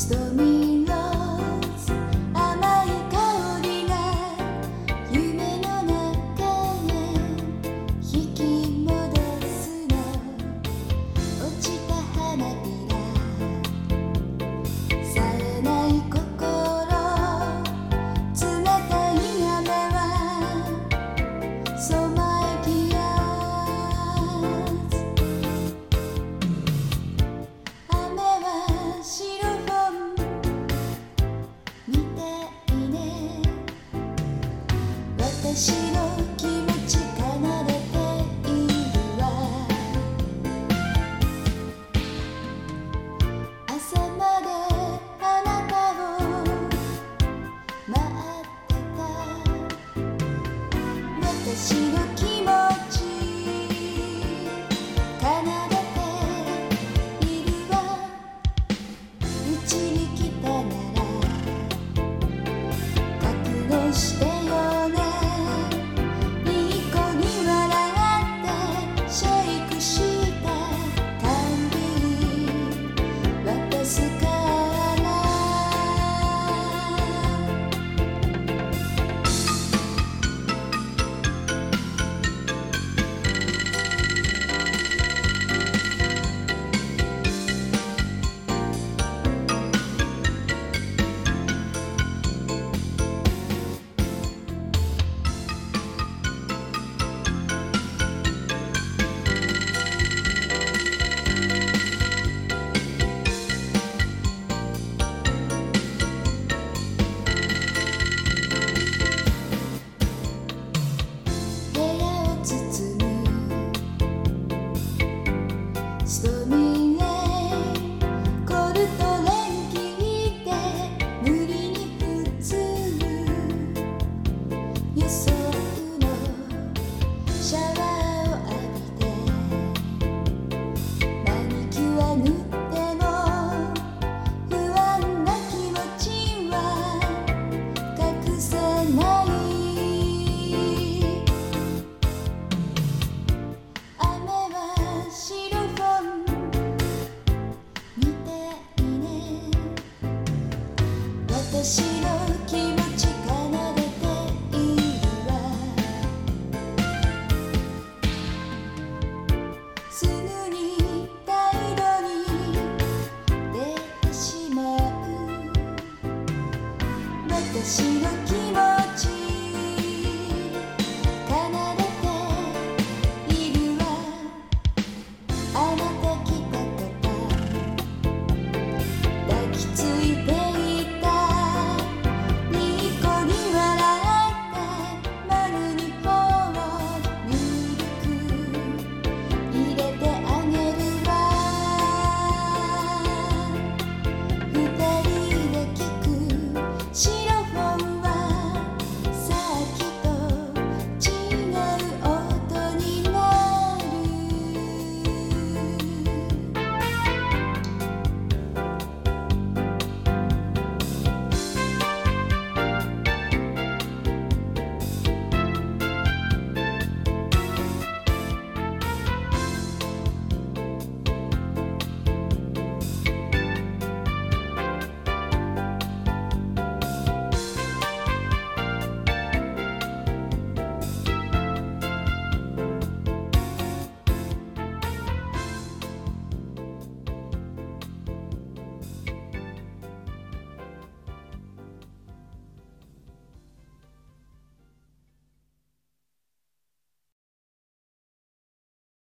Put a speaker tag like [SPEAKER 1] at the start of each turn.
[SPEAKER 1] Stormy Rose The. me.